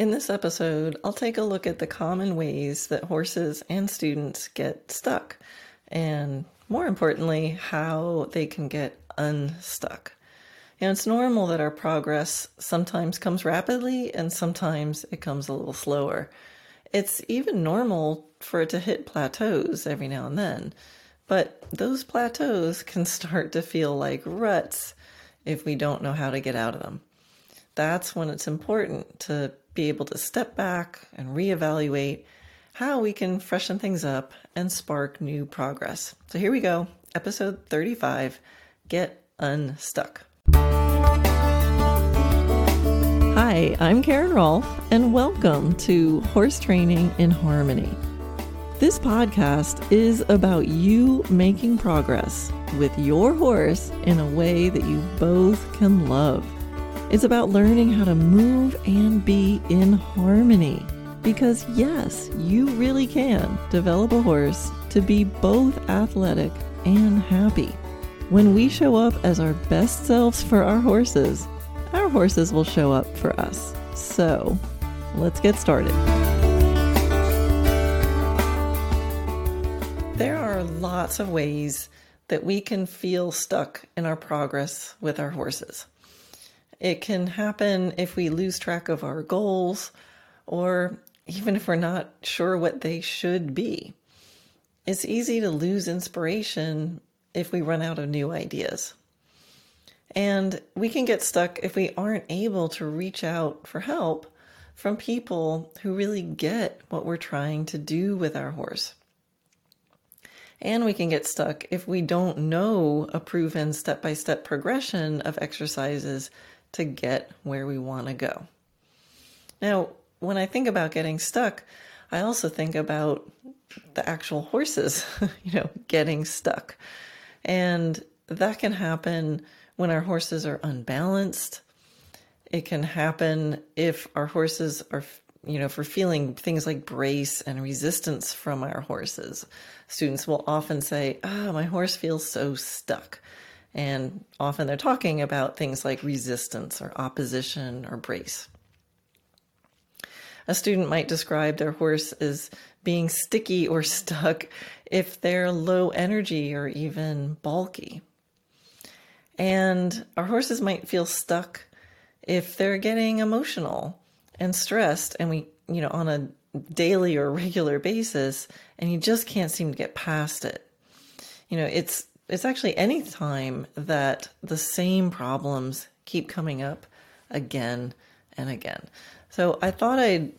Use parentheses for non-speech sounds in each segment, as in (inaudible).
In this episode, I'll take a look at the common ways that horses and students get stuck, and more importantly, how they can get unstuck. And it's normal that our progress sometimes comes rapidly and sometimes it comes a little slower. It's even normal for it to hit plateaus every now and then, but those plateaus can start to feel like ruts if we don't know how to get out of them. That's when it's important to be able to step back and reevaluate how we can freshen things up and spark new progress. So here we go, episode 35 Get Unstuck. Hi, I'm Karen Rolfe, and welcome to Horse Training in Harmony. This podcast is about you making progress with your horse in a way that you both can love. It's about learning how to move and be in harmony. Because, yes, you really can develop a horse to be both athletic and happy. When we show up as our best selves for our horses, our horses will show up for us. So, let's get started. There are lots of ways that we can feel stuck in our progress with our horses. It can happen if we lose track of our goals or even if we're not sure what they should be. It's easy to lose inspiration if we run out of new ideas. And we can get stuck if we aren't able to reach out for help from people who really get what we're trying to do with our horse. And we can get stuck if we don't know a proven step by step progression of exercises to get where we want to go. Now, when I think about getting stuck, I also think about the actual horses, (laughs) you know, getting stuck. And that can happen when our horses are unbalanced. It can happen if our horses are, you know, if we're feeling things like brace and resistance from our horses. Students will often say, Ah, oh, my horse feels so stuck. And often they're talking about things like resistance or opposition or brace. A student might describe their horse as being sticky or stuck if they're low energy or even bulky. And our horses might feel stuck if they're getting emotional and stressed and we, you know, on a daily or regular basis and you just can't seem to get past it. You know, it's it's actually any time that the same problems keep coming up again and again. So I thought I'd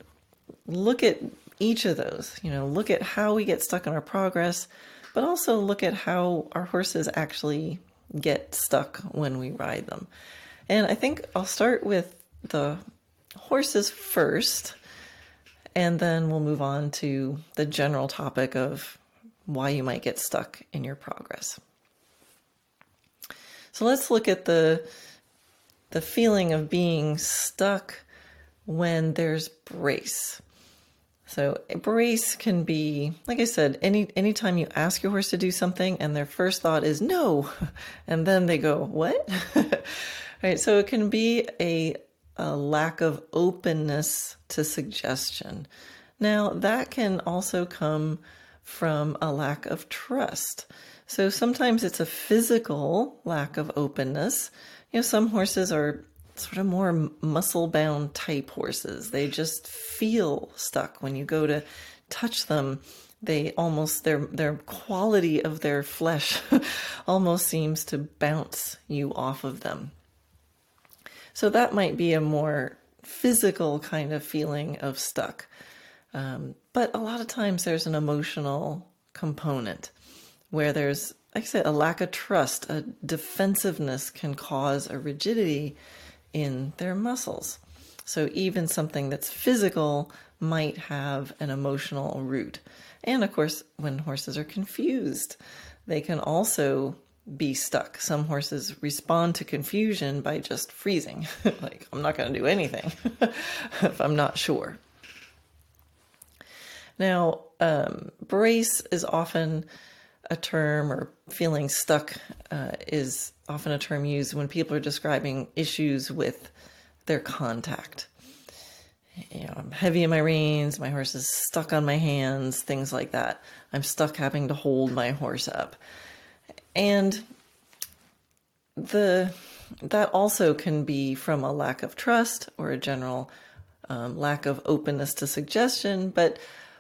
look at each of those, you know, look at how we get stuck in our progress, but also look at how our horses actually get stuck when we ride them. And I think I'll start with the horses first, and then we'll move on to the general topic of why you might get stuck in your progress. So let's look at the the feeling of being stuck when there's brace. So brace can be, like I said, any anytime you ask your horse to do something and their first thought is no, (laughs) and then they go, what? (laughs) right. So it can be a, a lack of openness to suggestion. Now that can also come from a lack of trust. So sometimes it's a physical lack of openness. You know, some horses are sort of more muscle bound type horses. They just feel stuck when you go to touch them. They almost their their quality of their flesh (laughs) almost seems to bounce you off of them. So that might be a more physical kind of feeling of stuck. Um, but a lot of times there's an emotional component where there's, like I said, a lack of trust, a defensiveness can cause a rigidity in their muscles. So even something that's physical might have an emotional root. And of course, when horses are confused, they can also be stuck. Some horses respond to confusion by just freezing, (laughs) like, I'm not going to do anything (laughs) if I'm not sure. Now, um, brace is often a term or feeling stuck uh, is often a term used when people are describing issues with their contact. You know, I'm heavy in my reins, my horse is stuck on my hands, things like that. I'm stuck having to hold my horse up. And the that also can be from a lack of trust or a general um, lack of openness to suggestion. But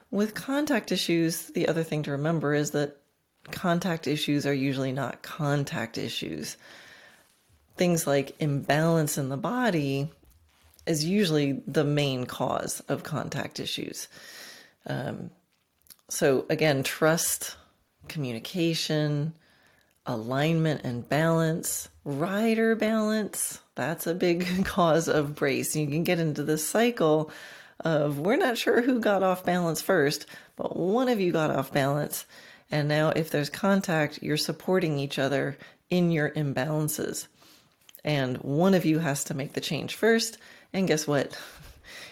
with contact issues, the other thing to remember is that contact issues are usually not contact issues. Things like imbalance in the body is usually the main cause of contact issues. Um, so, again, trust, communication, alignment and balance, rider balance. That's a big (laughs) cause of brace. You can get into this cycle of we're not sure who got off balance first, but one of you got off balance. And now, if there's contact, you're supporting each other in your imbalances. And one of you has to make the change first. And guess what? (laughs)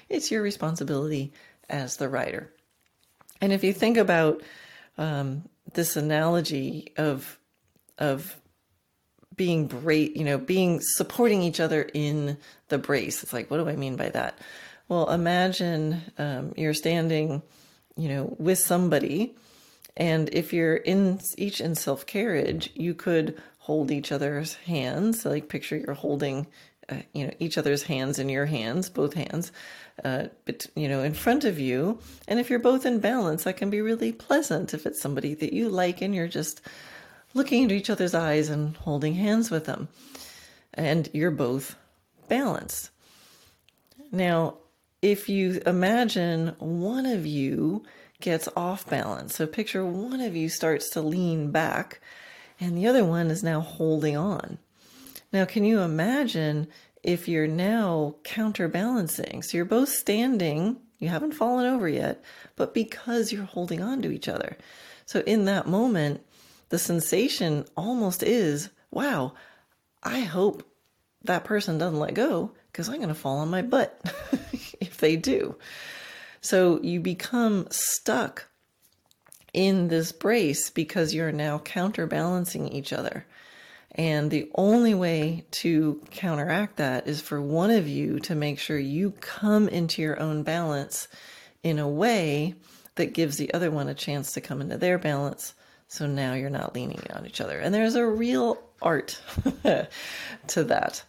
It's your responsibility as the rider. And if you think about um, this analogy of of being brace, you know, being supporting each other in the brace. It's like, what do I mean by that? Well, imagine um, you're standing, you know, with somebody, and if you're in each in self carriage, you could hold each other's hands. Like picture you're holding, uh, you know, each other's hands in your hands, both hands, uh, but you know, in front of you. And if you're both in balance, that can be really pleasant. If it's somebody that you like and you're just looking into each other's eyes and holding hands with them. And you're both balanced. Now, if you imagine one of you gets off balance, so picture one of you starts to lean back and the other one is now holding on. Now, can you imagine if you're now counterbalancing? So you're both standing, you haven't fallen over yet, but because you're holding on to each other. So in that moment, the sensation almost is wow, I hope that person doesn't let go because I'm going to fall on my butt (laughs) if they do. So you become stuck in this brace because you're now counterbalancing each other. And the only way to counteract that is for one of you to make sure you come into your own balance in a way that gives the other one a chance to come into their balance so now you're not leaning on each other. And there's a real art (laughs) to that.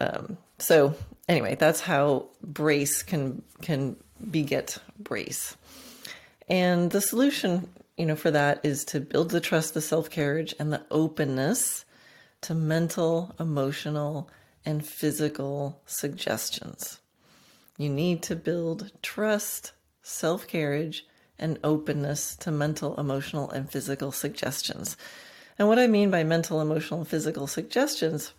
Um, so anyway, that's how brace can can beget brace. And the solution, you know, for that is to build the trust, the self carriage, and the openness to mental, emotional, and physical suggestions. You need to build trust, self carriage, and openness to mental, emotional, and physical suggestions. And what I mean by mental, emotional, and physical suggestions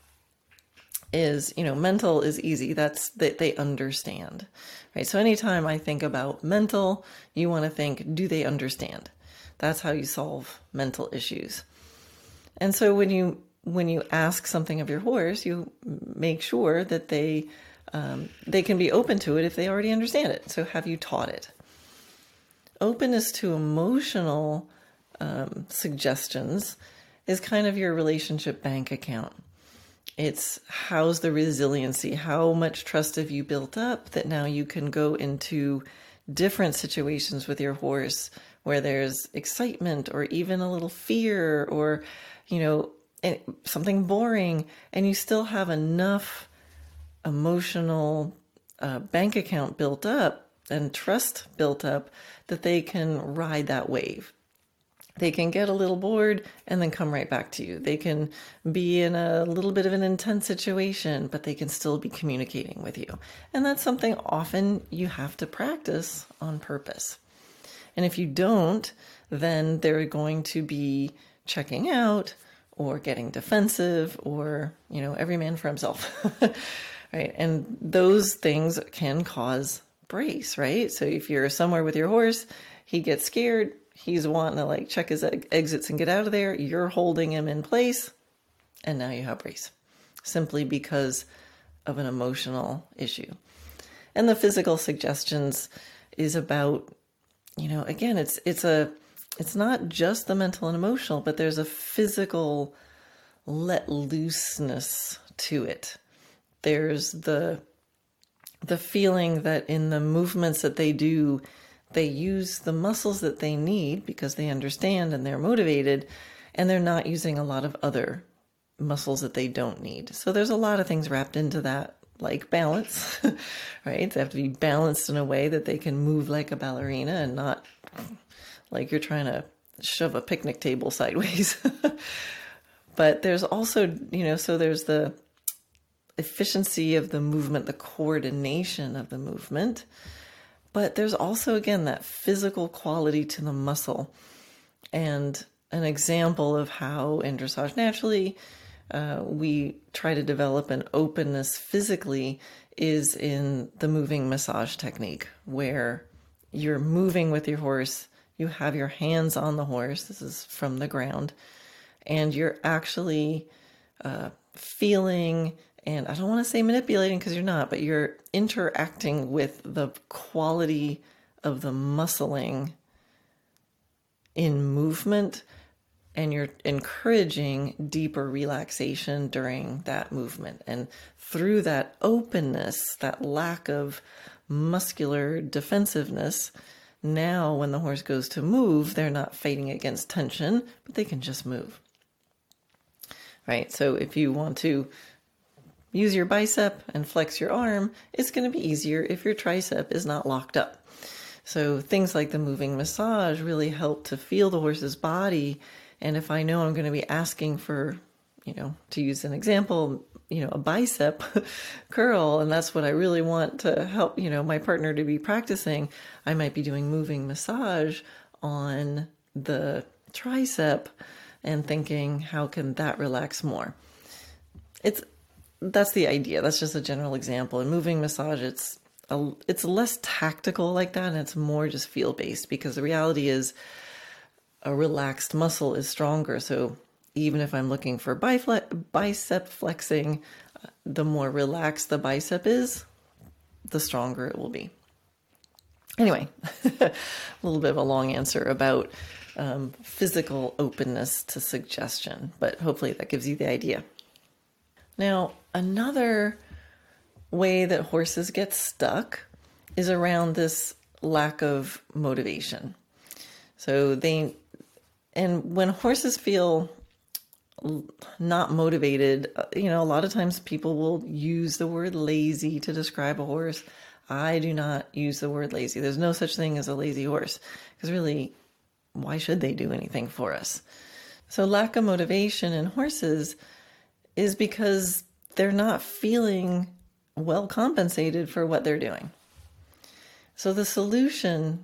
is, you know, mental is easy. That's that they understand, right? So anytime I think about mental, you want to think, do they understand? That's how you solve mental issues. And so when you when you ask something of your horse, you make sure that they um, they can be open to it if they already understand it. So have you taught it? openness to emotional um, suggestions is kind of your relationship bank account. It's how's the resiliency? How much trust have you built up that now you can go into different situations with your horse where there's excitement or even a little fear or, you know, something boring, and you still have enough emotional uh, bank account built up and trust built up that they can ride that wave. They can get a little bored and then come right back to you. They can be in a little bit of an intense situation, but they can still be communicating with you. And that's something often you have to practice on purpose. And if you don't, then they're going to be checking out or getting defensive or, you know, every man for himself. (laughs) right? And those things can cause brace, right? So if you're somewhere with your horse, he gets scared, he's wanting to like check his exits and get out of there, you're holding him in place, and now you have brace simply because of an emotional issue. And the physical suggestions is about, you know, again, it's it's a it's not just the mental and emotional, but there's a physical let looseness to it. There's the the feeling that in the movements that they do, they use the muscles that they need because they understand and they're motivated, and they're not using a lot of other muscles that they don't need. So there's a lot of things wrapped into that, like balance, (laughs) right? They have to be balanced in a way that they can move like a ballerina and not like you're trying to shove a picnic table (laughs) sideways. but there's also, you know, so there's the efficiency of the movement, the coordination of the movement. But there's also, again, that physical quality to the muscle. And an example of how in dressage naturally uh, we try to develop an openness physically is in the moving massage technique, where you're moving with your horse, you have your hands on the horse, this is from the ground, and you're actually uh, feeling and I don't want to say manipulating because you're not, but you're interacting with the quality of the muscling in movement and you're encouraging deeper relaxation during that movement. And through that openness, that lack of muscular defensiveness, now when the horse goes to move, they're not fighting against tension, but they can just move. Right? So if you want to use your bicep and flex your arm, it's going to be easier if your tricep is not locked up. So things like the moving massage really help to feel the horse's body. And if I know I'm going to be asking for, you know, to use an example, you know, a bicep (laughs) curl, and that's what I really want to help, you know, my partner to be practicing, I might be doing moving massage on the tricep and thinking, how can that relax more? It's that's the idea. That's just a general example. In moving massage, it's a, it's less tactical like that, and it's more just feel based because the reality is a relaxed muscle is stronger. So even if I'm looking for bicep flexing, the more relaxed the bicep is, the stronger it will be. Anyway, (laughs) a little bit of a long answer about um, physical openness to suggestion, but hopefully that gives you the idea. Now, another way that horses get stuck is around this lack of motivation. So they, and when horses feel not motivated, you know, a lot of times people will use the word lazy to describe a horse. I do not use the word lazy. There's no such thing as a lazy horse because really, why should they do anything for us? So, lack of motivation in horses is because they're not feeling well compensated for what they're doing. So the solution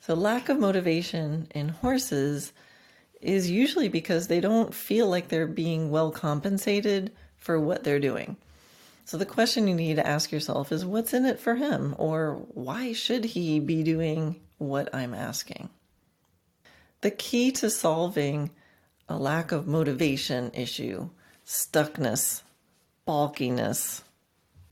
so lack of motivation in horses is usually because they don't feel like they're being well compensated for what they're doing. So the question you need to ask yourself is what's in it for him or why should he be doing what I'm asking? The key to solving a lack of motivation issue, stuckness, balkiness,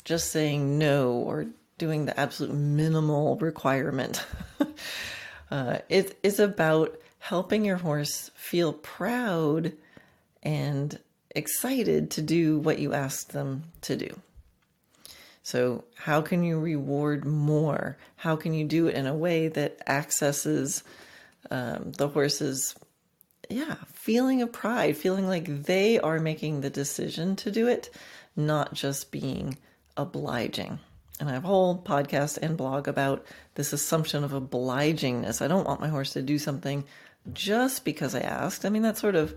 just saying no or doing the absolute minimal requirement. (laughs) uh, it is about helping your horse feel proud and excited to do what you asked them to do. So, how can you reward more? How can you do it in a way that accesses um, the horse's yeah, feeling of pride, feeling like they are making the decision to do it, not just being obliging. And I have a whole podcast and blog about this assumption of obligingness. I don't want my horse to do something just because I asked. I mean, that's sort of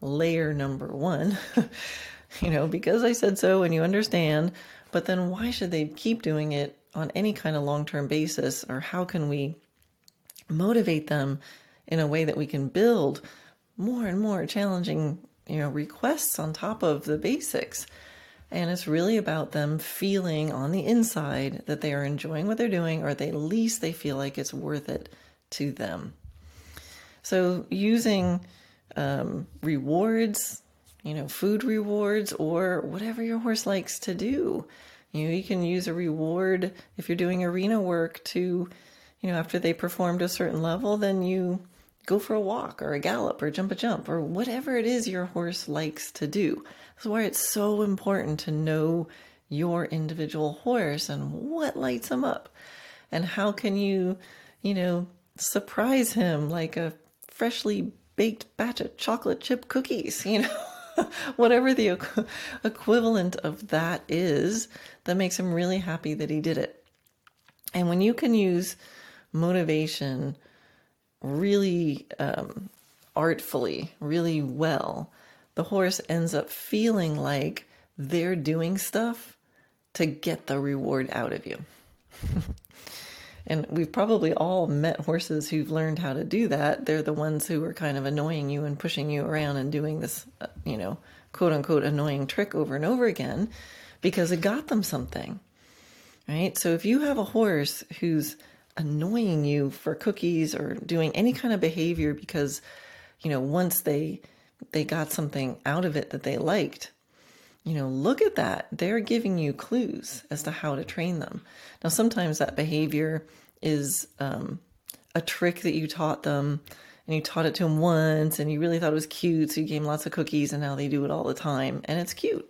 layer number one, (laughs) you know, because I said so and you understand. But then why should they keep doing it on any kind of long term basis? Or how can we motivate them in a way that we can build more and more challenging, you know, requests on top of the basics. And it's really about them feeling on the inside that they are enjoying what they're doing, or at least they feel like it's worth it to them. So using um, rewards, you know, food rewards, or whatever your horse likes to do. You know, you can use a reward if you're doing arena work to, you know, after they performed a certain level, then you go for a walk or a gallop or jump a jump or whatever it is your horse likes to do. That's why it's so important to know your individual horse and what lights him up and how can you, you know, surprise him like a freshly baked batch of chocolate chip cookies, (laughs) you know, whatever the equivalent of that is that makes him really happy that he did it. And when you can use motivation really um, artfully, really well, the horse ends up feeling like they're doing stuff to get the reward out of you. (laughs) and we've probably all met horses who've learned how to do that. They're the ones who are kind of annoying you and pushing you around and doing this, uh, you know, quote unquote annoying trick over and over again because it got them something. Right? So if you have a horse who's annoying you for cookies or doing any kind of behavior because you know once they they got something out of it that they liked you know look at that. They're giving you clues as to how to train them. Now sometimes that behavior is um, a trick that you taught them and you taught it to them once and you really thought it was cute so you gave them lots of cookies and now they do it all the time and it's cute.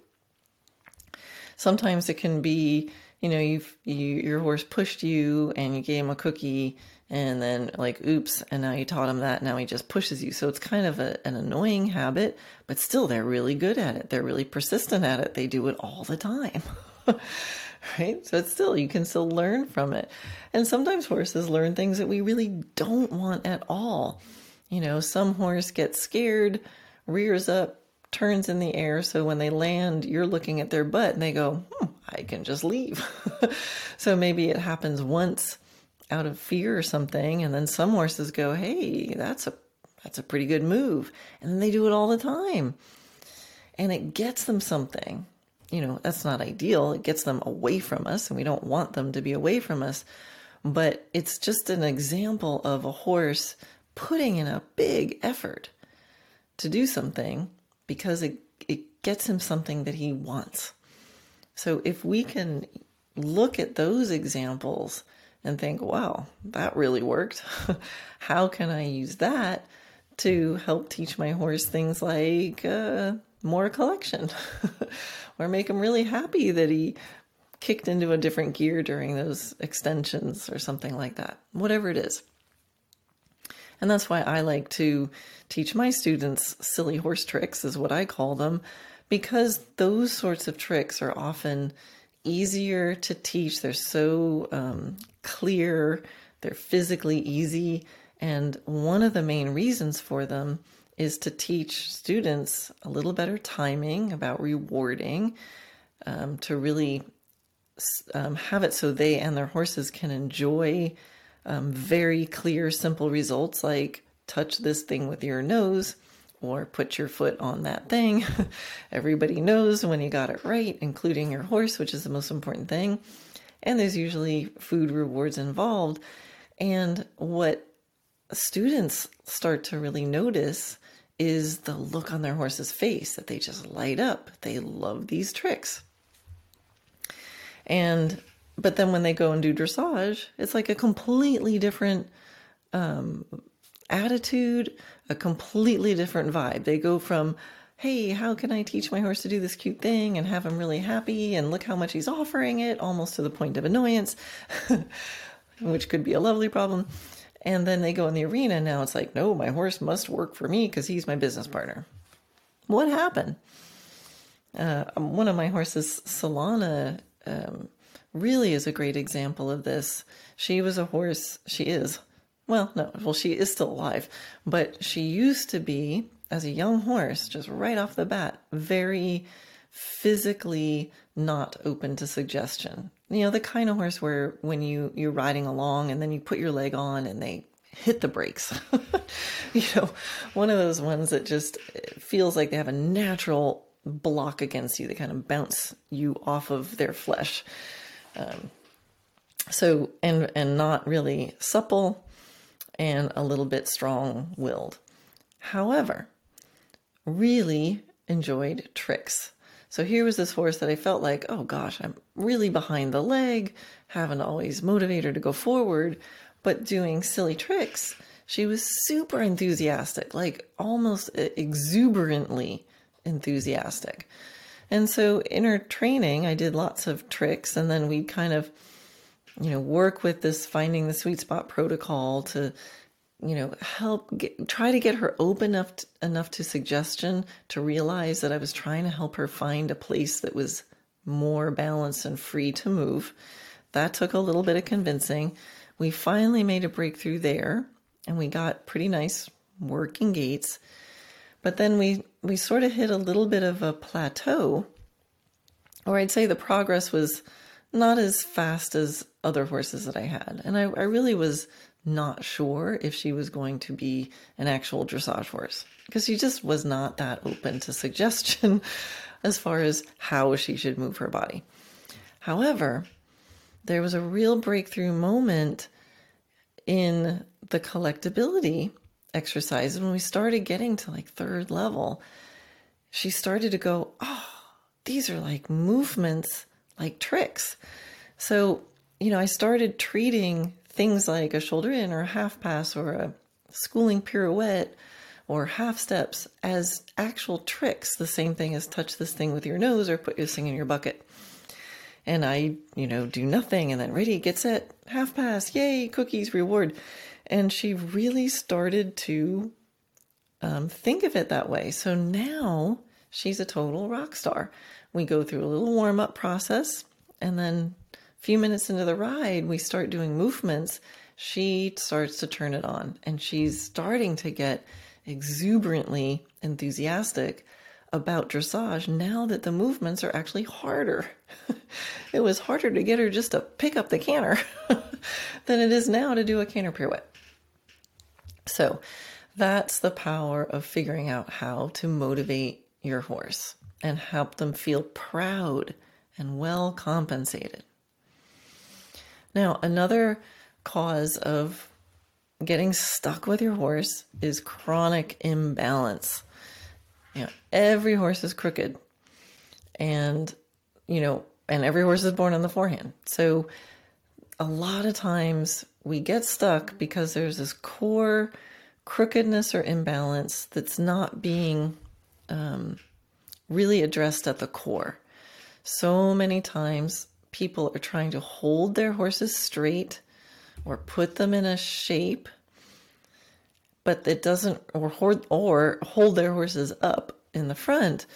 Sometimes it can be you know, you've, you, your horse pushed you and you gave him a cookie and then like, oops, and now you taught him that. Now he just pushes you. So it's kind of a, an annoying habit, but still they're really good at it. They're really persistent at it. They do it all the time. (laughs) right? So it's still, you can still learn from it. And sometimes horses learn things that we really don't want at all. You know, some horse gets scared, rears up, turns in the air. So when they land, you're looking at their butt and they go, hmm, I can just leave. (laughs) so maybe it happens once out of fear or something. And then some horses go, Hey, that's a, that's a pretty good move. And then they do it all the time and it gets them something. You know, that's not ideal. It gets them away from us and we don't want them to be away from us. But it's just an example of a horse putting in a big effort to do something because it, it gets him something that he wants. So if we can look at those examples and think, wow, that really worked. (laughs) How can I use that to help teach my horse things like uh, more collection (laughs) or make him really happy that he kicked into a different gear during those extensions or something like that, whatever it is. And that's why I like to teach my students silly horse tricks, is what I call them, because those sorts of tricks are often easier to teach. They're so um, clear, they're physically easy. And one of the main reasons for them is to teach students a little better timing about rewarding, um, to really um, have it so they and their horses can enjoy um, very clear, simple results like touch this thing with your nose or put your foot on that thing. (laughs) Everybody knows when you got it right, including your horse, which is the most important thing. And there's usually food rewards involved. And what students start to really notice is the look on their horse's face that they just light up. They love these tricks. And but then when they go and do dressage, it's like a completely different um, attitude, a completely different vibe. They go from, hey, how can I teach my horse to do this cute thing and have him really happy and look how much he's offering it, almost to the point of annoyance, (laughs) which could be a lovely problem. And then they go in the arena. Now it's like, no, my horse must work for me because he's my business partner. What happened? Uh, one of my horses, Solana, um, really is a great example of this. She was a horse, she is well, no, well, she is still alive, but she used to be, as a young horse, just right off the bat, very physically not open to suggestion. You know, the kind of horse where when you you're riding along and then you put your leg on and they hit the brakes. (laughs) you know, one of those ones that just feels like they have a natural block against you. They kind of bounce you off of their flesh. Um, so and and not really supple and a little bit strong willed. However, really enjoyed tricks. So here was this horse that I felt like, oh gosh, I'm really behind the leg, haven't always motivated her to go forward, but doing silly tricks she was super enthusiastic, like almost exuberantly enthusiastic. And so in her training, I did lots of tricks, and then we'd kind of, you know, work with this finding the sweet spot protocol to, you know, help get, try to get her open enough to, enough to suggestion to realize that I was trying to help her find a place that was more balanced and free to move. That took a little bit of convincing. We finally made a breakthrough there, and we got pretty nice working gaits. But then we we sort of hit a little bit of a plateau, or I'd say the progress was not as fast as other horses that I had. And I, I really was not sure if she was going to be an actual dressage horse because she just was not that open to suggestion (laughs) as far as how she should move her body. However, there was a real breakthrough moment in the collectability exercise. When we started getting to like third level, she started to go, Oh, these are like movements, like tricks. So, you know, I started treating things like a shoulder in or a half pass or a schooling pirouette or half steps as actual tricks, the same thing as touch this thing with your nose or put this thing in your bucket. And I, you know, do nothing and then ready, get set, half pass, yay, cookies, reward. And she really started to um, think of it that way. So now she's a total rock star. We go through a little warm up process, and then a few minutes into the ride, we start doing movements. She starts to turn it on, and she's starting to get exuberantly enthusiastic about dressage now that the movements are actually harder. (laughs) it was harder to get her just to pick up the canter (laughs) than it is now to do a canter pirouette. So that's the power of figuring out how to motivate your horse and help them feel proud and well compensated. Now, another cause of getting stuck with your horse is chronic imbalance. You know, every horse is crooked, and you know, and every horse is born on the forehand. So, a lot of times we get stuck because there's this core crookedness or imbalance that's not being um, really addressed at the core. So many times people are trying to hold their horses straight or put them in a shape, but it doesn't, or or hold their horses up in the front.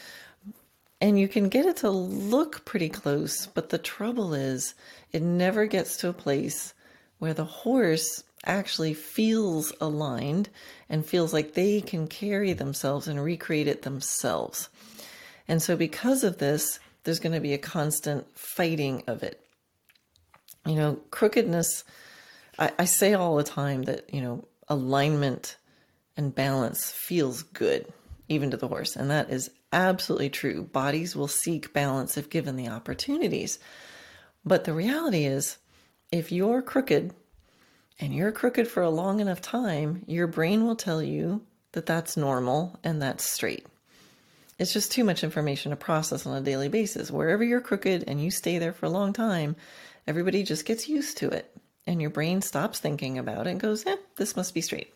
And you can get it to look pretty close, but the trouble is it never gets to a place where the horse actually feels aligned and feels like they can carry themselves and recreate it themselves. And so, because of this, there's going to be a constant fighting of it. You know, crookedness, I, I say all the time that, you know, alignment and balance feels good, even to the horse. And that is absolutely true. Bodies will seek balance if given the opportunities. But the reality is, if you're crooked and you're crooked for a long enough time, your brain will tell you that that's normal and that's straight. It's just too much information to process on a daily basis. Wherever you're crooked and you stay there for a long time, everybody just gets used to it. And your brain stops thinking about it and goes, eh, this must be straight.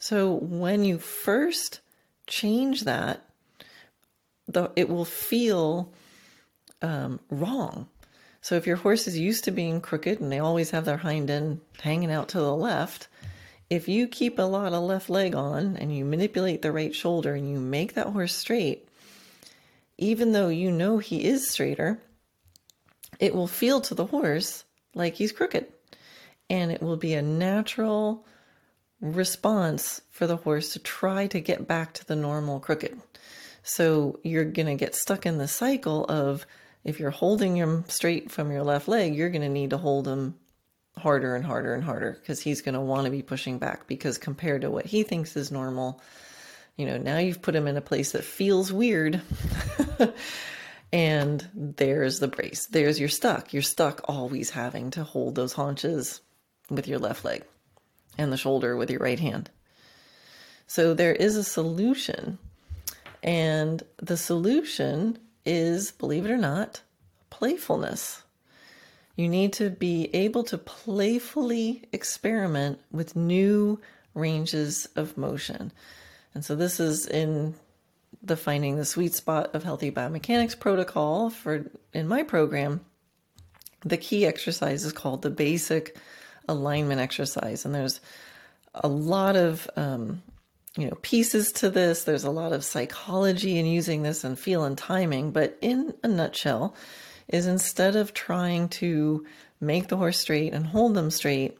So when you first change that, the, it will feel um, wrong so if your horse is used to being crooked and they always have their hind end hanging out to the left, if you keep a lot of left leg on and you manipulate the right shoulder and you make that horse straight, even though you know he is straighter, it will feel to the horse like he's crooked. And it will be a natural response for the horse to try to get back to the normal crooked. So you're going to get stuck in the cycle of if you're holding him straight from your left leg, you're going to need to hold him harder and harder and harder because he's going to want to be pushing back because compared to what he thinks is normal, you know, now you've put him in a place that feels weird. (laughs) and there's the brace. There's your stuck. You're stuck always having to hold those haunches with your left leg and the shoulder with your right hand. So there is a solution. And the solution is, believe it or not, playfulness. you need to be able to playfully experiment with new ranges of motion. And so this is in the finding the sweet spot of healthy biomechanics protocol for in my program. The key exercise is called the basic alignment exercise, and there's a lot of um, you know pieces to this. There's a lot of psychology in using this and feel and timing, but in a nutshell, is instead of trying to make the horse straight and hold them straight,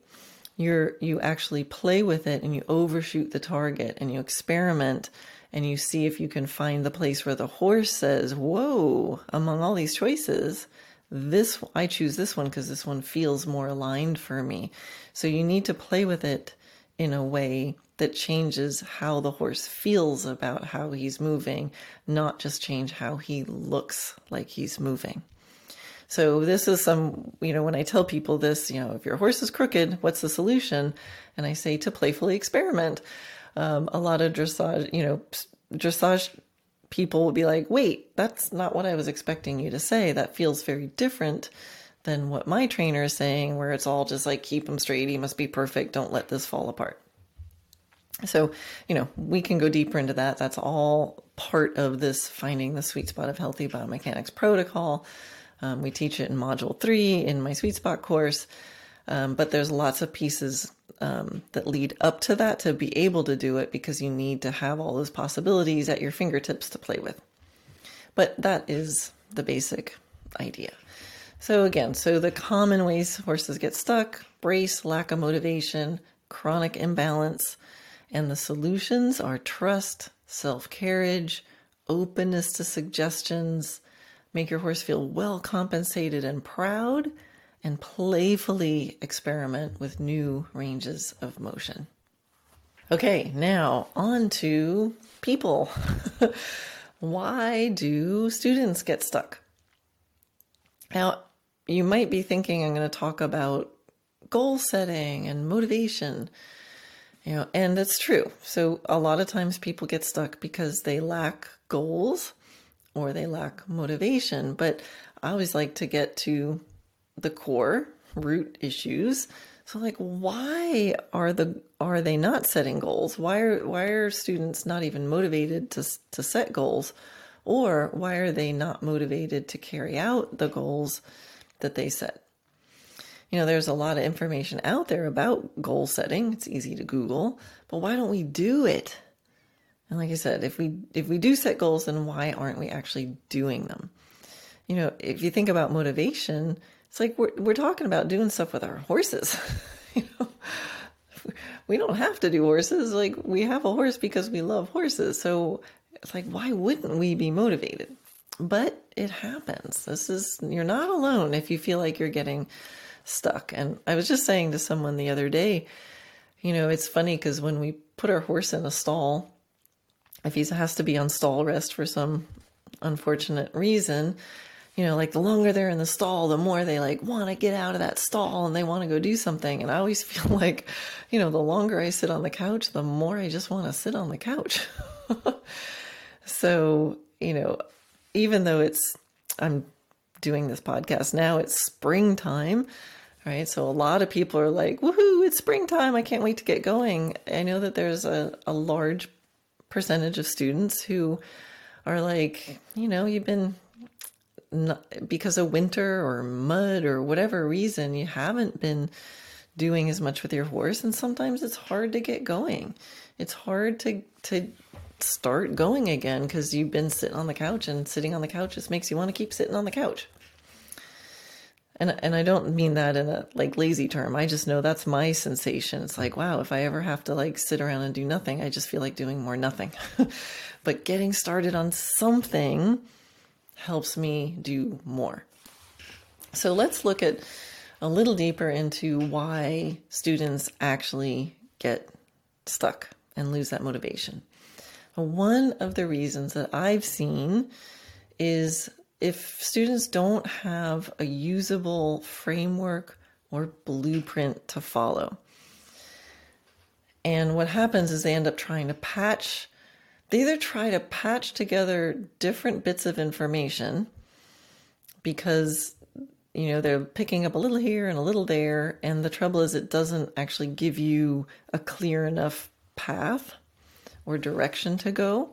you're you actually play with it and you overshoot the target and you experiment and you see if you can find the place where the horse says, "Whoa!" Among all these choices, this I choose this one because this one feels more aligned for me. So you need to play with it in a way that changes how the horse feels about how he's moving, not just change how he looks like he's moving. So this is some, you know, when I tell people this, you know, if your horse is crooked, what's the solution? And I say to playfully experiment. Um, a lot of dressage, you know, dressage people will be like, wait, that's not what I was expecting you to say. That feels very different than what my trainer is saying, where it's all just like, keep him straight. He must be perfect. Don't let this fall apart. So, you know, we can go deeper into that. That's all part of this finding the sweet spot of healthy biomechanics protocol. Um, we teach it in module three in my sweet spot course, um, but there's lots of pieces um, that lead up to that to be able to do it because you need to have all those possibilities at your fingertips to play with. But that is the basic idea. So, again, so the common ways horses get stuck brace, lack of motivation, chronic imbalance, and the solutions are trust, self carriage, openness to suggestions, Make your horse feel well compensated and proud, and playfully experiment with new ranges of motion. Okay, now on to people. (laughs) Why do students get stuck? Now, you might be thinking I'm going to talk about goal setting and motivation. You know, and that's true. So a lot of times people get stuck because they lack goals or they lack motivation. But I always like to get to the core root issues. So like why are the are they not setting goals? Why are why are students not even motivated to to set goals? Or why are they not motivated to carry out the goals that they set? You know, there's a lot of information out there about goal setting. It's easy to Google, but why don't we do it? And like I said, if we if we do set goals, then why aren't we actually doing them? You know, if you think about motivation, it's like we're we're talking about doing stuff with our horses. (laughs) you know, we don't have to do horses. Like we have a horse because we love horses. So it's like why wouldn't we be motivated? But it happens. This is you're not alone if you feel like you're getting stuck. And I was just saying to someone the other day, you know, it's funny because when we put our horse in a stall if he has to be on stall rest for some unfortunate reason, you know, like the longer they're in the stall, the more they like want to get out of that stall and they want to go do something. And I always (laughs) feel like, you know, the longer I sit on the couch, the more I just want to sit on the couch. (laughs) so, you know, even though it's, I'm doing this podcast now, it's springtime, right? So a lot of people are like, woohoo, it's springtime. I can't wait to get going. I know that there's a, a large percentage of students who are like, you know, you've been not, because of winter or mud or whatever reason, you haven't been doing as much with your horse, and sometimes it's hard to get going. It's hard to to start going again because you've been sitting on the couch, and sitting on the couch just makes you want to keep sitting on the couch and and I don't mean that in a like lazy term. I just know that's my sensation. It's like, wow, if I ever have to like sit around and do nothing, I just feel like doing more nothing. (laughs) but getting started on something helps me do more. So let's look at a little deeper into why students actually get stuck and lose that motivation. One of the reasons that I've seen is if students don't have a usable framework or blueprint to follow. And what happens is they end up trying to patch, they either try to patch together different bits of information because you know, they're picking up a little here and a little there. And the trouble is, it doesn't actually give you a clear enough path or direction to go,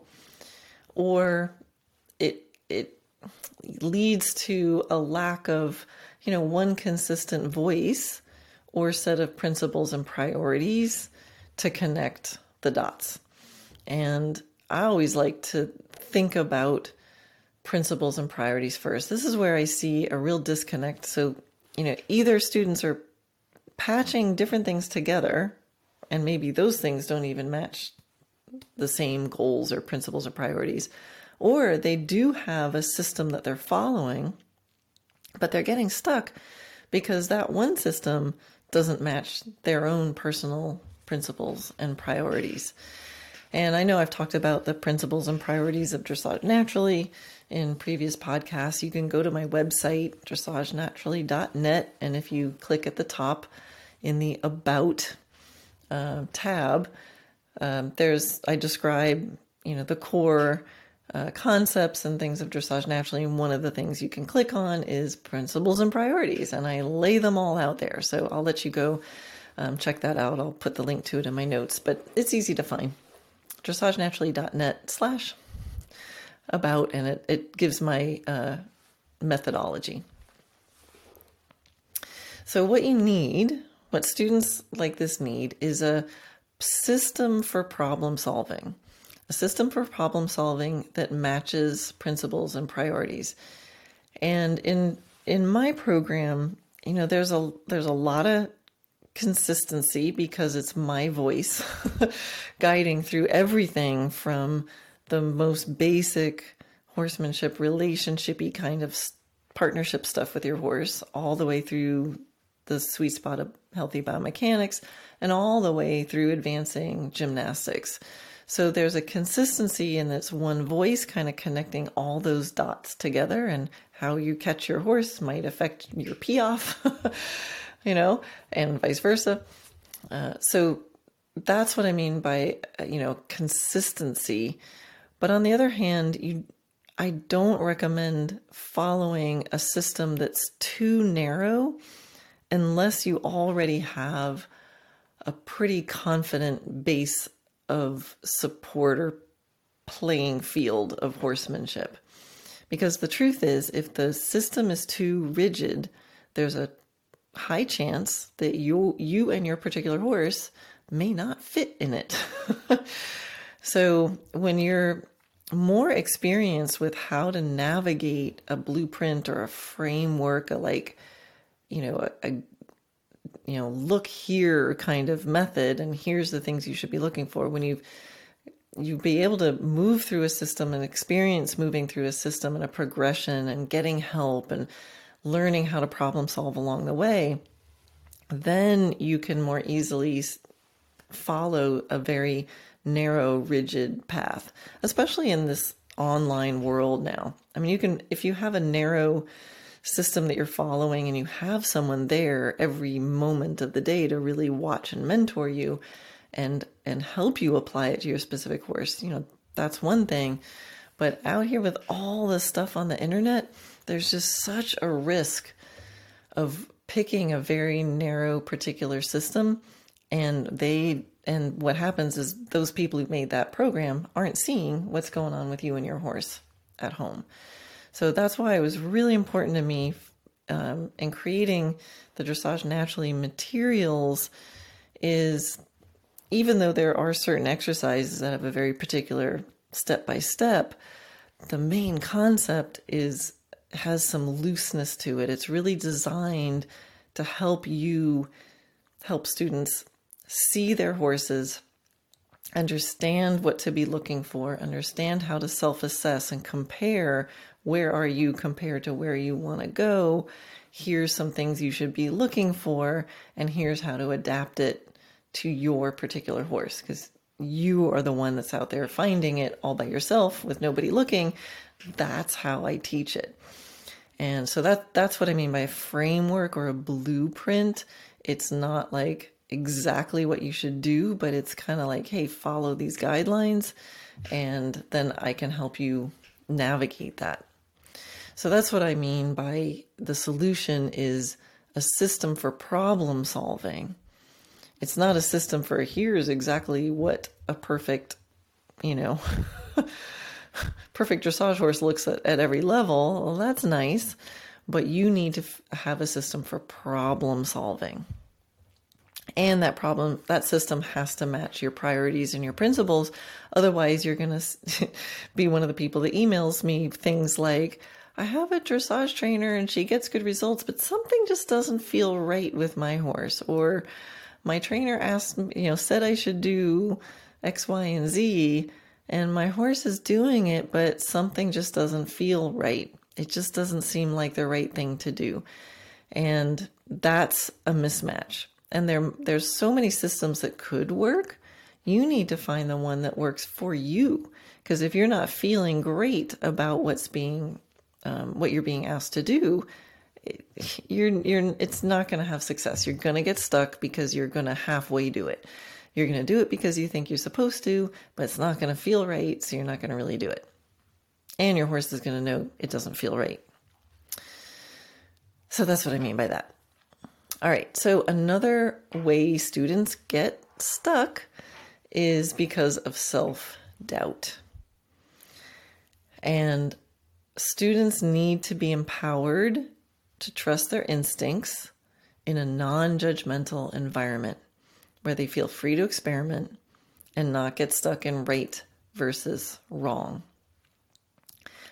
or it, it leads to a lack of, you know, one consistent voice or set of principles and priorities to connect the dots. And I always like to think about principles and priorities first. This is where I see a real disconnect. So, you know, either students are patching different things together, and maybe those things don't even match the same goals or principles or priorities, or they do have a system that they're following, but they're getting stuck because that one system doesn't match their own personal principles and priorities. And I know I've talked about the principles and priorities of dressage naturally in previous podcasts. You can go to my website, dressagenaturally.net, and if you click at the top in the About uh, tab, um, there's I describe you know the core uh, concepts and things of dressage naturally. And one of the things you can click on is principles and priorities, and I lay them all out there. So I'll let you go um, check that out. I'll put the link to it in my notes, but it's easy to find. dressagenaturally.net slash about, and it, it gives my uh, methodology. So, what you need, what students like this need, is a system for problem solving, a system for problem solving that matches principles and priorities. And in in my program, you know, there's a there's a lot of consistency because it's my voice (laughs) guiding through everything from the most basic horsemanship, relationshipy kind of partnership stuff with your horse, all the way through the sweet spot of healthy biomechanics, and all the way through advancing gymnastics. So there's a consistency in this one voice kind of connecting all those dots together, and how you catch your horse might affect your piaffe, (laughs) you know, and vice versa. Uh, so that's what I mean by, uh, you know, consistency but on the other hand, you I don't recommend following a system that's too narrow unless you already have a pretty confident base of support or playing field of horsemanship. Because the truth is, if the system is too rigid, there's a high chance that you you and your particular horse may not fit in it. (laughs) So when you're more experienced with how to navigate a blueprint or a framework, like, you know, a, a you know, look here kind of method, and here's the things you should be looking for when you've you be able to move through a system and experience moving through a system and a progression and getting help and learning how to problem solve along the way, then you can more easily follow a very narrow, rigid path, especially in this online world now. I mean, you can, if you have a narrow system that you're following and you have someone there every moment of the day to really watch and mentor you and and help you apply it to your specific horse you know that's one thing but out here with all this stuff on the internet there's just such a risk of picking a very narrow particular system and they and what happens is those people who made that program aren't seeing what's going on with you and your horse at home. So that's why it was really important to me um, in creating the dressage naturally materials is even though there are certain exercises that have a very particular step by step, the main concept is has some looseness to it. It's really designed to help you help students see their horses, understand what to be looking for, understand how to self assess and compare where are you compared to where you want to go. Here's some things you should be looking for, and here's how to adapt it to your particular horse because you are the one that's out there finding it all by yourself with nobody looking. That's how I teach it. And so that that's what I mean by a framework or a blueprint. It's not like exactly what you should do, but it's kind of like, hey, follow these guidelines, and then I can help you navigate that. So that's what I mean by the solution is a system for problem solving. It's not a system for here's exactly what a perfect, you know, (laughs) perfect dressage horse looks at, at every level. Well, that's nice, but you need to f- have a system for problem solving. And that problem, that system has to match your priorities and your principles. Otherwise, you're going (laughs) to be one of the people that emails me things like, I have a dressage trainer and she gets good results, but something just doesn't feel right with my horse. Or my trainer asked, you know, said I should do X, Y, and Z, and my horse is doing it, but something just doesn't feel right. It just doesn't seem like the right thing to do. And that's a mismatch. And there, there's so many systems that could work. You need to find the one that works for you. Because if you're not feeling great about what's being um, what you're being asked to do, you're you're it's not going to have success. You're going to get stuck because you're going to halfway do it. You're going to do it because you think you're supposed to, but it's not going to feel right, so you're not going to really do it. And your horse is going to know it doesn't feel right. So that's what I mean by that. All right. So another way students get stuck is because of self-doubt. And students need to be empowered to trust their instincts in a non judgmental environment where they feel free to experiment and not get stuck in right versus wrong.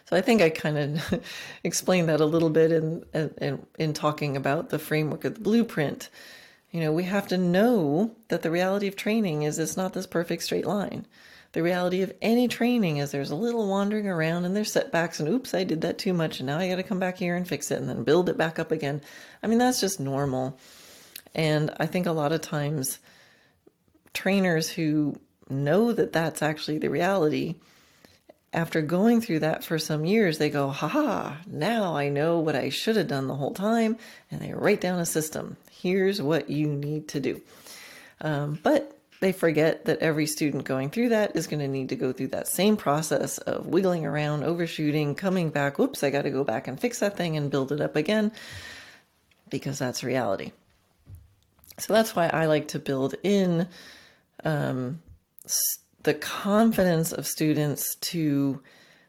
So I think I kind of (laughs) explained that a little bit in, in in talking about the framework of the blueprint. You know, we have to know that the reality of training is it's not this perfect straight line the reality of any training is there's a little wandering around and there's setbacks and oops, I did that too much and now I got to come back here and fix it and then build it back up again. I mean, that's just normal. And I think a lot of times trainers who know that that's actually the reality after going through that for some years, they go, haha, now I know what I should have done the whole time. And they write down a system. Here's what you need to do. Um, but they forget that every student going through that is going to need to go through that same process of wiggling around, overshooting, coming back. Whoops, I got to go back and fix that thing and build it up again because that's reality. So that's why I like to build in um, the confidence of students to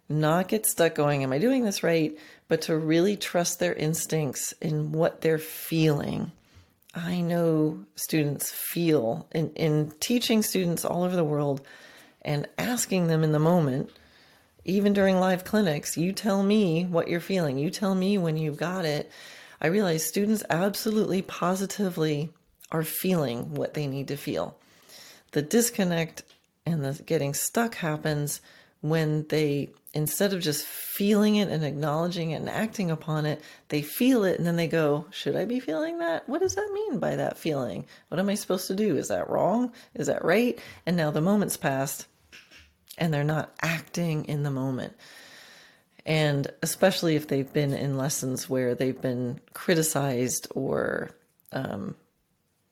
not get stuck going, Am I doing this right? But to really trust their instincts in what they're feeling I know students feel in, in teaching students all over the world and asking them in the moment, even during live clinics, you tell me what you're feeling. You tell me when you've got it. I realize students absolutely positively are feeling what they need to feel. The disconnect and the getting stuck happens when they instead of just feeling it and acknowledging it and acting upon it, they feel it and then they go, Should I be feeling that? What does that mean by that feeling? What am I supposed to do? Is that wrong? Is that right? And now the moment's passed and they're not acting in the moment. And especially if they've been in lessons where they've been criticized or um,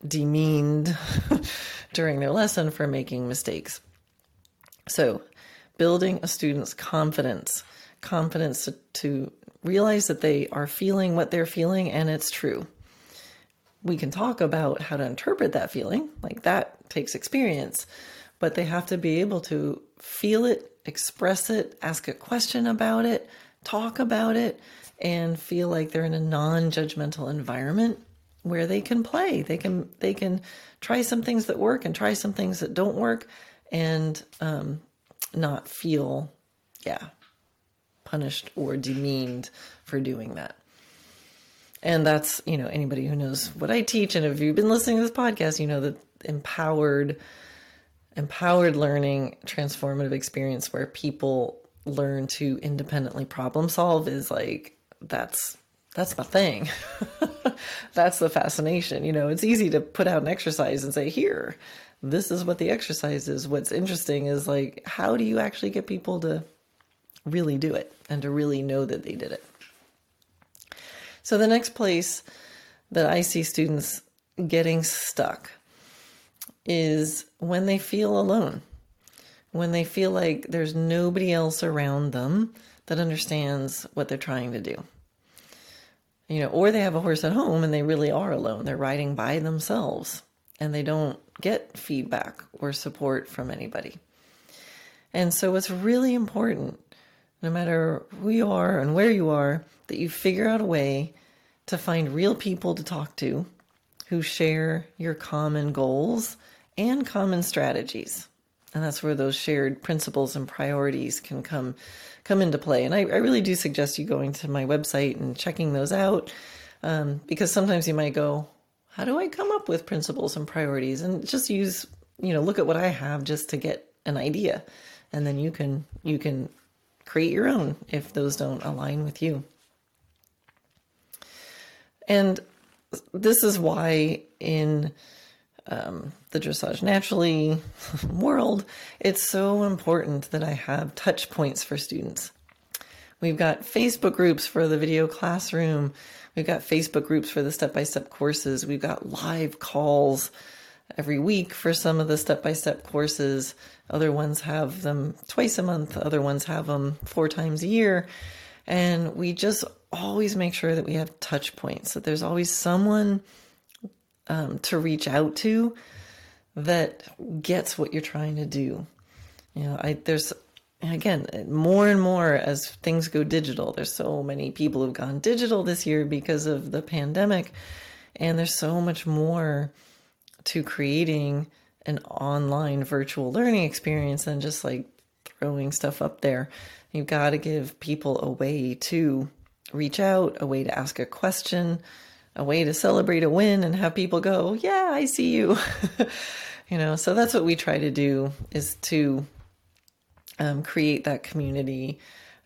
demeaned (laughs) during their lesson for making mistakes. So, building a student's confidence, confidence to, to realize that they are feeling what they're feeling and it's true. We can talk about how to interpret that feeling, like that takes experience, but they have to be able to feel it, express it, ask a question about it, talk about it, and feel like they're in a non-judgmental environment where they can play. They can they can try some things that work and try some things that don't work, and um, not feel, yeah, punished or demeaned for doing that. And that's, you know, anybody who knows what I teach. And if you've been listening to this podcast, you know that empowered, empowered learning, transformative experience where people learn to independently problem solve is like, that's, that's my thing. (laughs) that's the fascination. You know, it's easy to put out an exercise and say, here, this is what the exercise is. What's interesting is like, how do you actually get people to really do it and to really know that they did it? So, the next place that I see students getting stuck is when they feel alone, when they feel like there's nobody else around them that understands what they're trying to do. You know, or they have a horse at home and they really are alone. They're riding by themselves and they don't get feedback or support from anybody. And so it's really important, no matter who you are and where you are, that you figure out a way to find real people to talk to who share your common goals and common strategies. And that's where those shared principles and priorities can come come into play. And I, I really do suggest you going to my website and checking those out um, because sometimes you might go, "How do I come up with principles and priorities?" And just use, you know, look at what I have just to get an idea, and then you can you can create your own if those don't align with you. And this is why in um, the dressage naturally (laughs) world, it's so important that I have touch points for students. We've got Facebook groups for the video classroom. We've got Facebook groups for the step by step courses. We've got live calls every week for some of the step by step courses. Other ones have them twice a month, other ones have them four times a year. And we just always make sure that we have touch points, that there's always someone um, to reach out to that gets what you're trying to do. You know, I there's again more and more as things go digital. There's so many people who've gone digital this year because of the pandemic, and there's so much more to creating an online virtual learning experience than just like throwing stuff up there. You've got to give people a way to reach out, a way to ask a question, a way to celebrate a win and have people go, "Yeah, I see you." (laughs) you know, so that's what we try to do is to um, create that community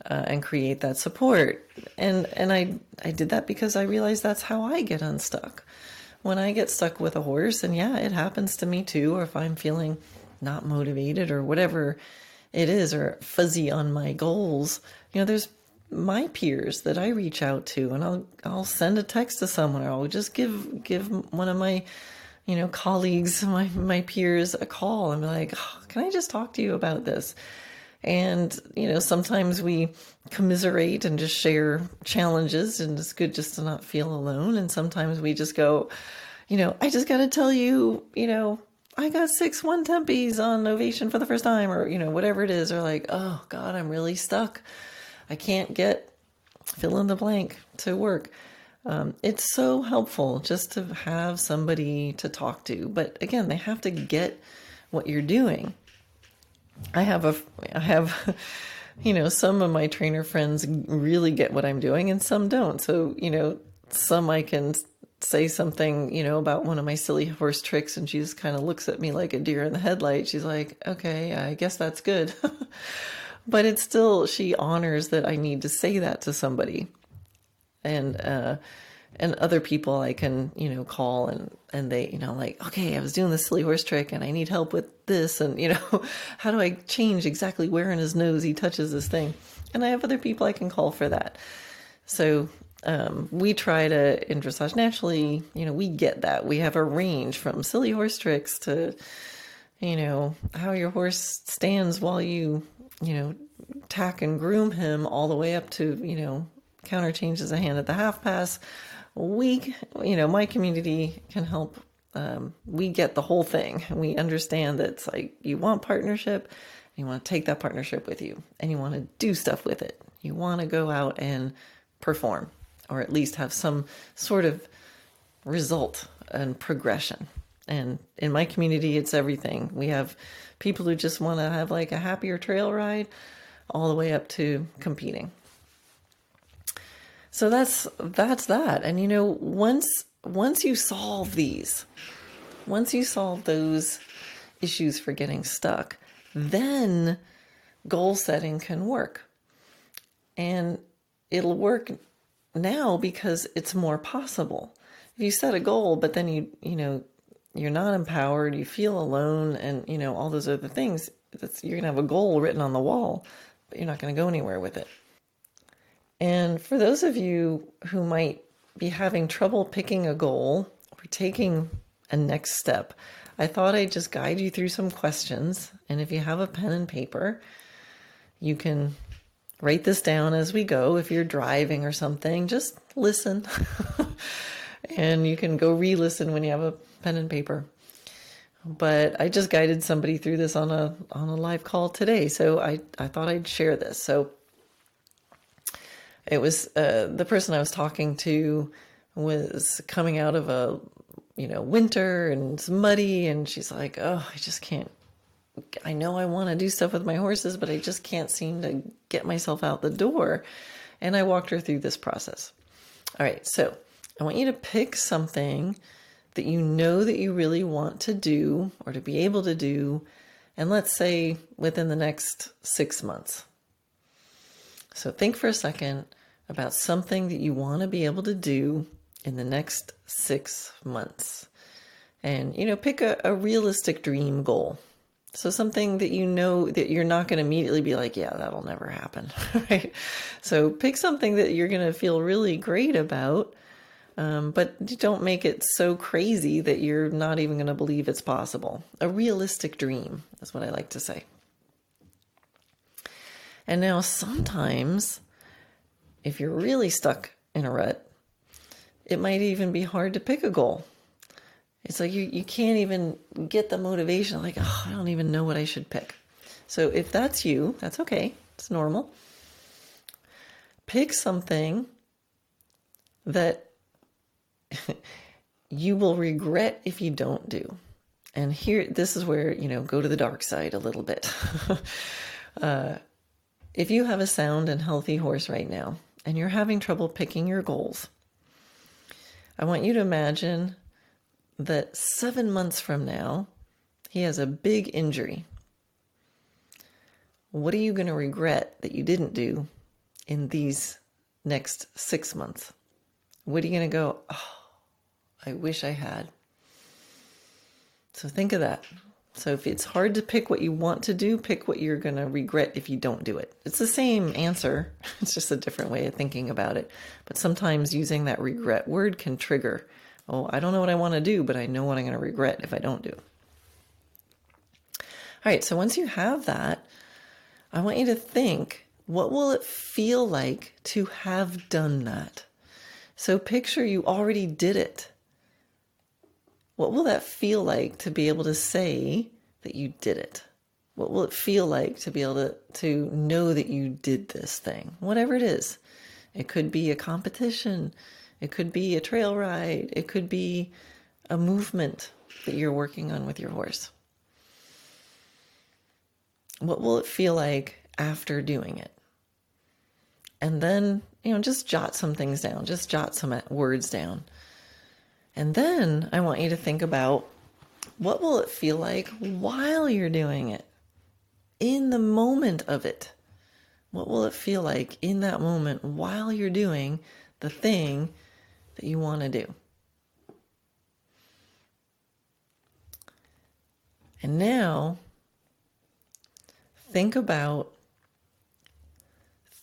uh, and create that support. And and I I did that because I realized that's how I get unstuck. When I get stuck with a horse, and yeah, it happens to me too, or if I'm feeling not motivated or whatever it is, or fuzzy on my goals, you know, there's my peers that I reach out to, and I'll I'll send a text to someone, or I'll just give give one of my you know colleagues, (laughs) my my peers, a call and be like, oh, "Can I just talk to you about this?" And you know, sometimes we commiserate and just share challenges, and it's good just to not feel alone. And sometimes we just go, you know, I just got to tell you, you know, I got six one tempis on ovation for the first time, or you know, whatever it is, or like, oh God, I'm really stuck I can't get fill in the blank to work. Um, it's so helpful just to have somebody to talk to. But again, they have to get what you're doing. I have a, I have, (laughs) you know, some of my trainer friends really get what I'm doing and some don't. So, you know, some I can say something, you know, about one of my silly horse tricks and she just kind of looks at me like a deer in the headlight. She's like, okay, I guess that's good. (laughs) but it's still she honors that I need to say that to somebody, and uh, and other people I can you know call and and they you know like okay I was doing this silly horse trick and I need help with this and you know (laughs) how do I change exactly where in his nose he touches this thing, and I have other people I can call for that. So um, we try to in dressage naturally, you know, we get that. We have a range from silly horse tricks to, you know, how your horse stands while you you know, tack and groom him all the way up to, you know, counter changes a hand at the half pass. We, you know, my community can help. Um, we get the whole thing. We understand that it's like you want partnership, you want to take that partnership with you, and you want to do stuff with it. You want to go out and perform, or at least have some sort of result and progression. And in my community, it's everything. We have people who just want to have like a happier trail ride all the way up to competing. So that's that's that. And you know, once once you solve these, once you solve those issues for getting stuck, then goal setting can work. And it'll work now because it's more possible. If you set a goal, but then you, you know, you're not empowered, you feel alone, and you know all those other things. you're gonna have a goal written on the wall, but you're not gonna go anywhere with it. And for those of you who might be having trouble picking a goal or taking a next step, I thought I'd just guide you through some questions. And if you have a pen and paper, you can write this down as we go. If you're driving or something, just listen. (laughs) and you can go re listen when you have a pen and paper. But I just guided somebody through this on a on a live call today, so I, I thought I'd share this. So it was uh, the person I was talking to was coming out of a you know winter and it's muddy, and she's like, "Oh, I just can't I know I want to do stuff with my horses, but I just can't seem to get myself out the door. And I walked her through this process. All right, so I want you to pick something that you know that you really want to do or to be able to do, and let's say within the next six months. So think for a second about something that you want to be able to do in the next six months. And, you know, pick a, a realistic dream goal. So something that you know that you're not going to immediately be like, yeah, that'll never happen, (laughs) right? So pick something that you're going to feel really great about, um, but don't make it so crazy that you're not even going to believe it's possible. A realistic dream is what I like to say. And now sometimes, if you're really stuck in a rut, it might even be hard to pick a goal it's like you, you can't even get the motivation. Like, oh, I don't even know what I should pick. So if that's you, that's okay. It's normal. Pick something that (laughs) you will regret if you don't do. And here, this is where, you know, go to the dark side a little bit. (laughs) uh, if you have a sound and healthy horse right now and you're having trouble picking your goals, I want you to imagine that seven months from now, he has a big injury. What are you going to regret that you didn't do in these next six months? What are you going to go, oh, I wish I had? So think of that. So if it's hard to pick what you want to do, pick what you're going to regret if you don't do it. It's the same answer. (laughs) It's just a different way of thinking about it. But sometimes using that regret word can trigger Oh, I don't know what I want to do, but I know what I'm going to regret if I don't do. All right, so once you have that, I want you to think what will it feel like to have done that? So picture you already did it. What will that feel like to be able to say that you did it? What will it feel like to be able to, to know that you did this thing? Whatever it is. It could be a competition. It could be a trail ride. It could be a movement that you're working on with your horse. What will it feel like after doing it? And then, you know, just jot some things down, just jot some words down. And then I want you to think about what will it feel like while you're doing it? In the moment of it. What will it feel like in that moment while you're doing the thing that you want to do. And now, think about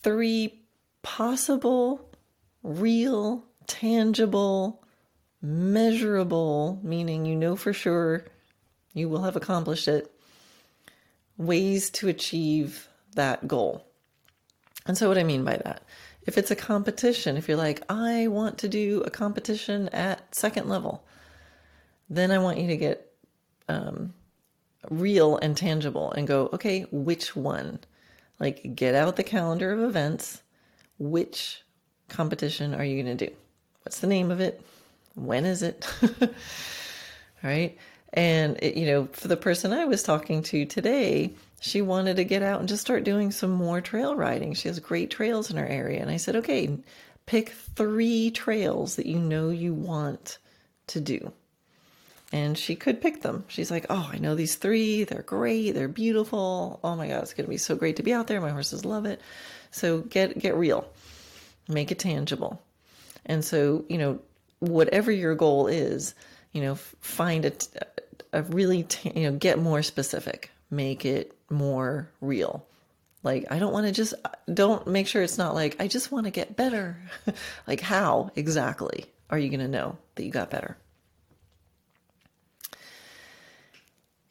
three possible, real, tangible, measurable, meaning you know for sure you will have accomplished it, ways to achieve that goal. And so, what I mean by that if it's a competition, if you're like, I want to do a competition at second level, then I want you to get um, real and tangible and go, okay, which one? Like, get out the calendar of events. Which competition are you going to do? What's the name of it? When is it? (laughs) right? And, it, you know, for the person I was talking to today, she wanted to get out and just start doing some more trail riding. She has great trails in her area. And I said, okay, pick three trails that you know you want to do. And she could pick them. She's like, oh, I know these three. They're great. They're beautiful. Oh my God, it's going to be so great to be out there. My horses love it. So get, get real, make it tangible. And so, you know, whatever your goal is, you know, find a, a really, t- you know, get more specific, make it more real. Like, I don't want to just, uh, don't make sure it's not like, I just want to get better. (laughs) like, how exactly are you going to know that you got better?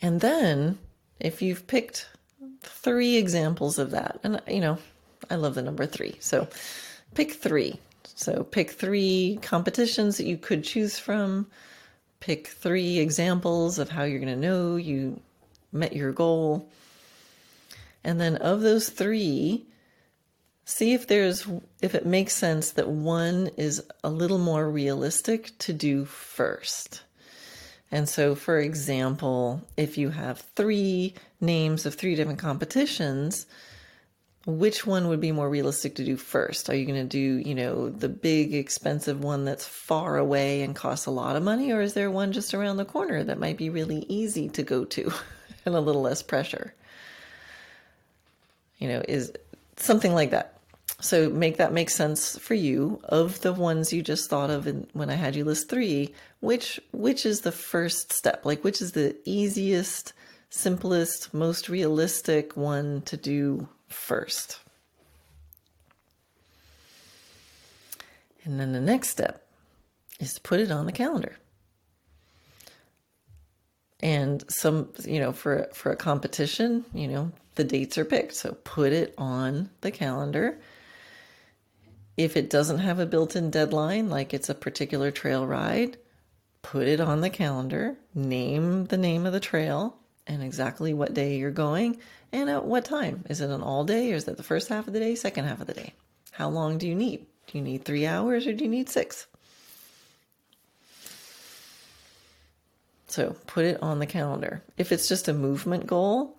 And then, if you've picked three examples of that, and you know, I love the number three. So pick three. So pick three competitions that you could choose from. Pick three examples of how you're going to know you met your goal. And then of those three, see if there's if it makes sense that one is a little more realistic to do first. And so for example, if you have three names of three different competitions, which one would be more realistic to do first? Are you going to do, you know, the big expensive one that's far away and costs a lot of money or is there one just around the corner that might be really easy to go to (laughs) and a little less pressure? You know, is something like that. So make that make sense for you. Of the ones you just thought of in, when I had you list three, which which is the first step? Like which is the easiest, simplest, most realistic one to do first? And then the next step is to put it on the calendar. And some, you know, for for a competition, you know, the dates are picked. So put it on the calendar if it doesn't have a built in deadline, like it's a particular trail ride, put it on the calendar, name the name of the trail and exactly what day you're going and at what time. Is it an all day or is it the first half of the day, second half of the day? How long do you need? Do you need three hours or do you need six? So put it on the calendar. If it's just a movement goal,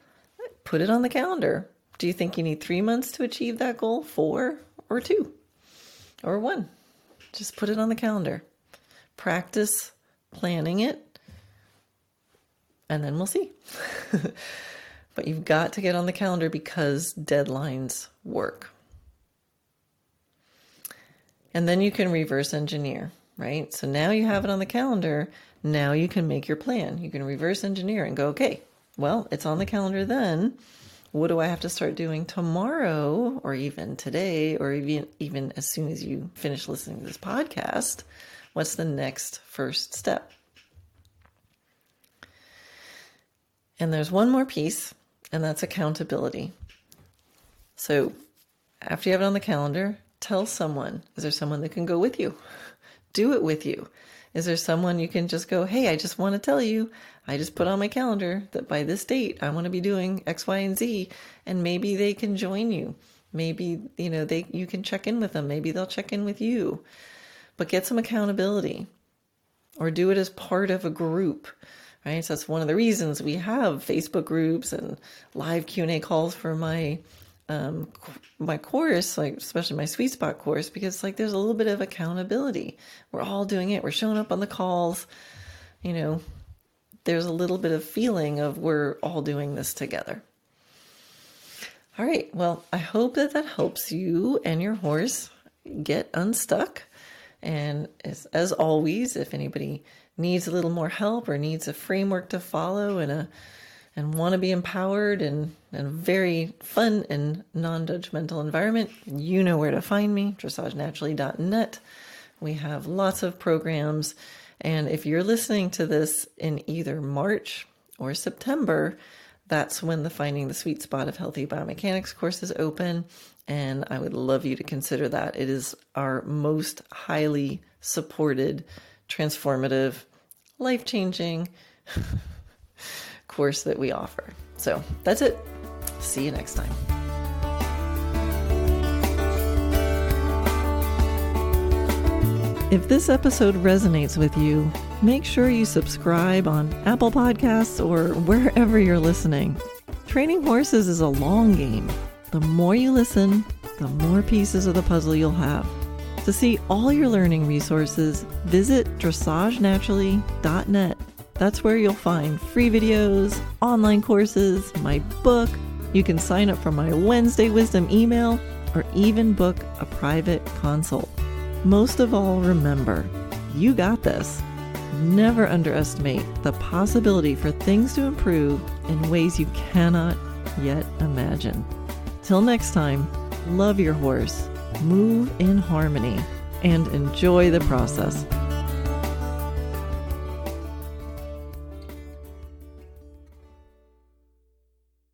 put it on the calendar. Do you think you need three months to achieve that goal, four, or two? or one. Just put it on the calendar. Practice planning it, and then we'll see. (laughs) but you've got to get on the calendar because deadlines work. And then you can reverse engineer, right? So now you have it on the calendar. Now you can make your plan. You can reverse engineer and go, okay, well, it's on the calendar then what do I have to start doing tomorrow or even today or even even as soon as you finish listening to this podcast? What's the next first step? And there's one more piece, and that's accountability. So after you have it on the calendar, tell someone. Is there someone that can go with you? Do it with you. Is there someone you can just go, hey, I just want to tell you, I just put on my calendar that by this date I want to be doing X, Y, and Z, and maybe they can join you. Maybe, you know, they you can check in with them. Maybe they'll check in with you. But get some accountability or do it as part of a group. Right? So that's one of the reasons we have Facebook groups and live Q&A calls for my um, my course, like especially my sweet spot course, because like there's a little bit of accountability. We're all doing it. We're showing up on the calls. You know, there's a little bit of feeling of we're all doing this together. All right. Well, I hope that that helps you and your horse get unstuck. And as, as always, if anybody needs a little more help or needs a framework to follow and a and want to be empowered and, and a very fun and non-judgmental environment, you know where to find me, dressagenaturally.net. We have lots of programs. And if you're listening to this in either March or September, that's when the Finding the Sweet Spot of Healthy Biomechanics course is open. And I would love you to consider that. It is our most highly supported, transformative, life changing (laughs) course that we offer. So that's it. See you next time. If this episode resonates with you, make sure you subscribe on Apple Podcasts or wherever you're listening. Training horses is a long game. The more you listen, the more pieces of the puzzle you'll have. To see all your learning resources, visit dressagenaturally.net that's where you'll find free videos, online courses, my book. You can sign up for my Wednesday Wisdom email or even book a private consult. Most of all, remember, you got this. Never underestimate the possibility for things to improve in ways you cannot yet imagine. Till next time, love your horse, move in harmony, and enjoy the process.